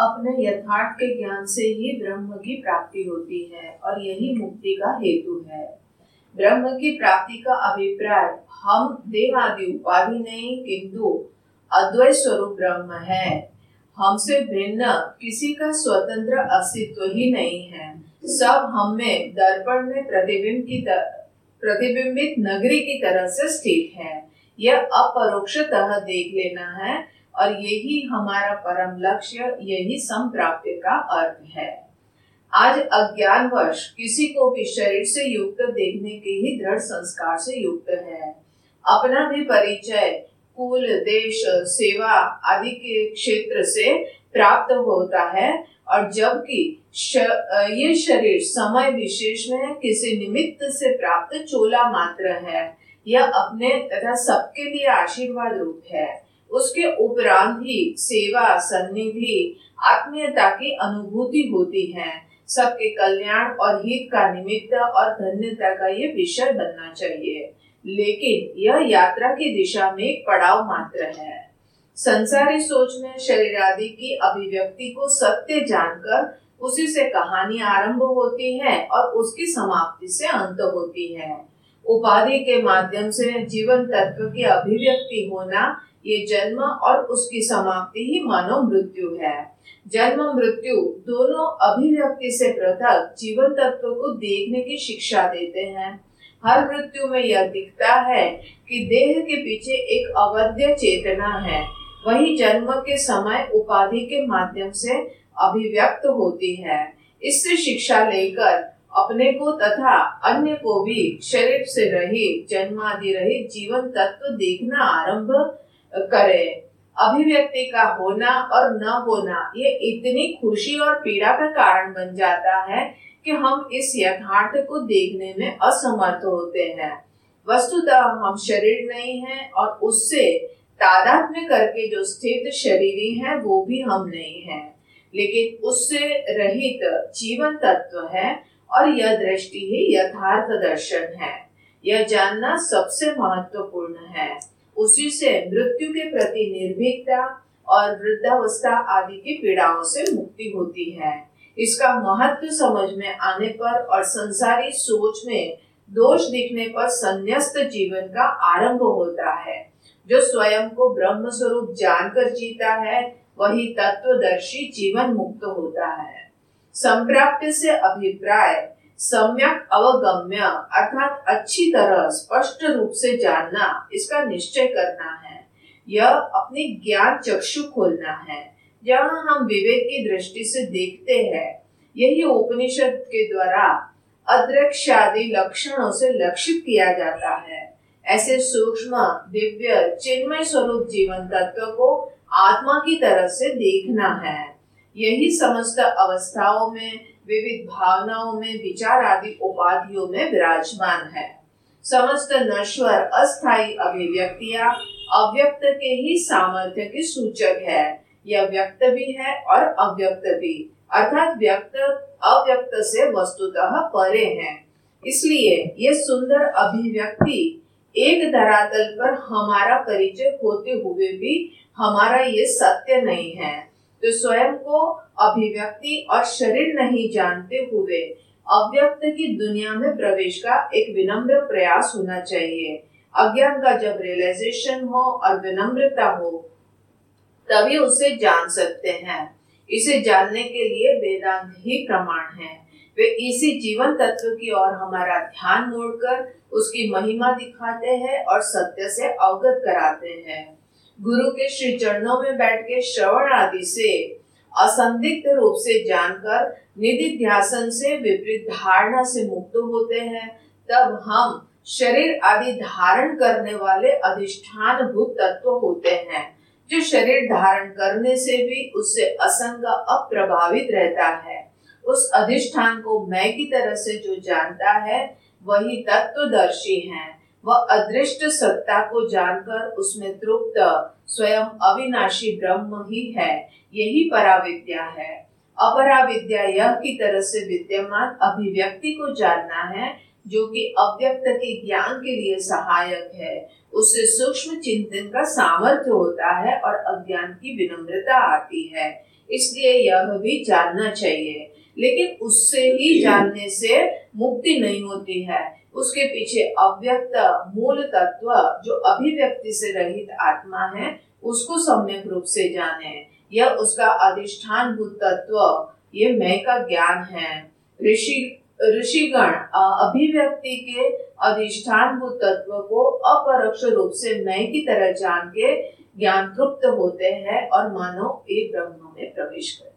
अपने यथार्थ के ज्ञान से ही ब्रह्म की प्राप्ति होती है और यही मुक्ति का हेतु है। ब्रह्म की प्राप्ति का अभिप्राय, हम देह आदि उपाधि नहीं, किंतु अद्वैत स्वरूप ब्रह्म है। हमसे भिन्न किसी का स्वतंत्र अस्तित्व ही नहीं है। सब हम में दर्पण में प्रतिबिंब की प्रतिबिंबित नगरी की तरह से स्थित है। यह अपरोक्षतः देख लेना है और यही हमारा परम लक्ष्य, यही संप्राप्य का अर्थ है। आज अज्ञान वर्ष किसी को भी शरीर से युक्त देखने के ही दृढ़ संस्कार से युक्त है। अपना भी परिचय, कुल, देश, सेवा आदि के क्षेत्र से प्राप्त होता है और जबकि ये शरीर समय विशेष में किसी निमित्त से प्राप्त चोला मात्र है। यह अपने तथा सबके लिए आशीर्वाद रूप है। उसके उपरांत ही सेवा, सन्निधि, आत्मीयता की अनुभूति होती है। सबके कल्याण और हित का निमित्त और धन्यता का ये विषय बनना चाहिए। लेकिन यह यात्रा की दिशा में एक पड़ाव मात्र है। संसारी सोच में शरीर आदि की अभिव्यक्ति को सत्य जानकर उसी से कहानी आरंभ होती है और उसकी समाप्ति से अंत होती है। उपाधि के माध्यम से जीवन तत्व की अभिव्यक्ति होना, ये जन्म और उसकी समाप्ति ही मानव मृत्यु है। जन्म, मृत्यु दोनों अभिव्यक्ति से पृथक जीवन तत्व को देखने की शिक्षा देते हैं। हर मृत्यु में यह दिखता है कि देह के पीछे एक अवध्य चेतना है। वही जन्म के समय उपाधि के माध्यम से अभिव्यक्त होती है। इससे शिक्षा लेकर अपने को तथा अन्य को भी शरीर से रहित जन्मादि रहित जीवन तत्व देखना आरंभ करे। अभिव्यक्ति का होना और न होना, ये इतनी खुशी और पीड़ा का कारण बन जाता है कि हम इस यथार्थ को देखने में असमर्थ होते हैं। वस्तुतः हम शरीर नहीं है और उससे तादात्म्य करके जो स्थित शरीरी है, वो भी हम नहीं है। लेकिन उससे रहित जीवन तत्व है और यह दृष्टि ही यथार्थ दर्शन है। यह जानना सबसे महत्वपूर्ण है। उसी से मृत्यु के प्रति निर्भीकता और वृद्धावस्था आदि की पीड़ाओं से मुक्ति होती है। इसका महत्व समझ में आने पर और संसारी सोच में दोष दिखने पर संन्यास्त जीवन का आरंभ होता है। जो स्वयं को ब्रह्म स्वरूप जानकर जीता है, वही तत्वदर्शी जीवन मुक्त होता है। संप्राप्ति से अभिप्राय, सम्यक अवगम्य, अर्थात अच्छी तरह स्पष्ट रूप से जानना, इसका निश्चय करना है। यह अपने ज्ञान चक्षु खोलना है। जहाँ हम विवेक की दृष्टि से देखते हैं। यही उपनिषद के द्वारा अदृक्षादि लक्षणों से लक्षित किया जाता है। ऐसे सूक्ष्म, दिव्य, चिन्मय स्वरूप जीवन तत्व को आत्मा की तरह से देखना है। यही समस्त अवस्थाओं में, विविध भावनाओं में, विचार आदि उपाधियों में विराजमान है। समस्त नश्वर, अस्थायी अभिव्यक्तियाँ अव्यक्त के ही सामर्थ्य के सूचक है। यह व्यक्त भी है और अव्यक्त भी, अर्थात व्यक्त अव्यक्त से वस्तुतः परे है। इसलिए ये सुंदर अभिव्यक्ति एक धरातल पर हमारा परिचय होते हुए भी हमारा ये सत्य नहीं है। तो स्वयं को अभिव्यक्ति और शरीर नहीं जानते हुए अव्यक्त की दुनिया में प्रवेश का एक विनम्र प्रयास होना चाहिए। अज्ञान का जब रियलाइजेशन हो और विनम्रता हो, तभी उसे जान सकते हैं। इसे जानने के लिए वेदांत ही प्रमाण है। वे इसी जीवन तत्व की ओर हमारा ध्यान मोड़कर उसकी महिमा दिखाते हैं और सत्य से अवगत कराते हैं। गुरु के श्री चरणों में बैठ के श्रवण आदि से असंदिग्ध रूप से जानकर निधि ध्यासन से विपरीत धारणा से मुक्त होते हैं, तब हम शरीर आदि धारण करने वाले अधिष्ठान भूत तत्व होते हैं, जो शरीर धारण करने से भी उससे असंग अप्रभावित रहता है। उस अधिष्ठान को मैं की तरह से जो जानता है, वही तत्वदर्शी है। वह अदृष्ट सत्ता को जानकर उसमें तृप्त स्वयं अविनाशी ब्रह्म ही है। यही पराविद्या है। अपराविद्या यह की तरह से विद्यमान अभिव्यक्ति को जानना है जो कि अव्यक्त के ज्ञान के लिए सहायक है। उससे सूक्ष्म चिंतन का सामर्थ्य होता है और अज्ञान की विनम्रता आती है। इसलिए यह भी जानना चाहिए। लेकिन उससे ही जानने से मुक्ति नहीं होती है। उसके पीछे अव्यक्त मूल तत्व जो अभिव्यक्ति से रहित आत्मा है, उसको सम्यक रूप से जाने। यह उसका अधिष्ठान भूत तत्व, ये मैं का ज्ञान है। ऋषि, ऋषिगण अभिव्यक्ति के अधिष्ठान भूत तत्व को अपरोक्ष रूप से मैं की तरह जान के ज्ञान तृप्त होते हैं और मानो एक ब्रह्म में प्रवेश करते